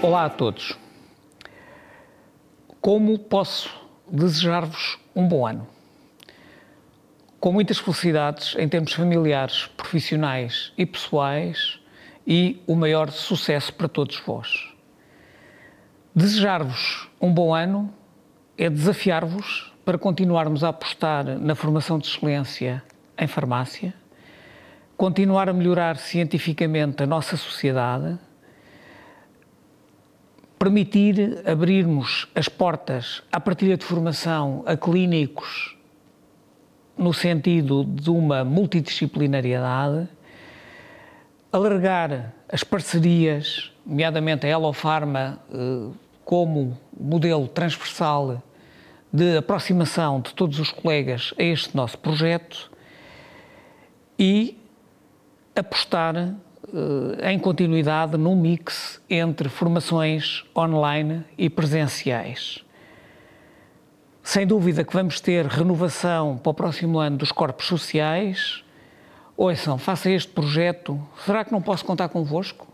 Olá a todos. Como posso desejar-vos um bom ano? Com muitas felicidades em termos familiares, profissionais e pessoais e o maior sucesso para todos vós. Desejar-vos um bom ano é desafiar-vos para continuarmos a apostar na formação de excelência em farmácia, continuar a melhorar cientificamente a nossa sociedade permitir abrirmos as portas à partilha de formação a clínicos no sentido de uma multidisciplinariedade, alargar as parcerias, nomeadamente a Elofarma, eh, como modelo transversal de aproximação de todos os colegas a este nosso projeto e apostar em continuidade num mix entre formações online e presenciais. Sem dúvida que vamos ter renovação para o próximo ano dos corpos sociais. Ouçam, faça este projeto. Será que não posso contar convosco?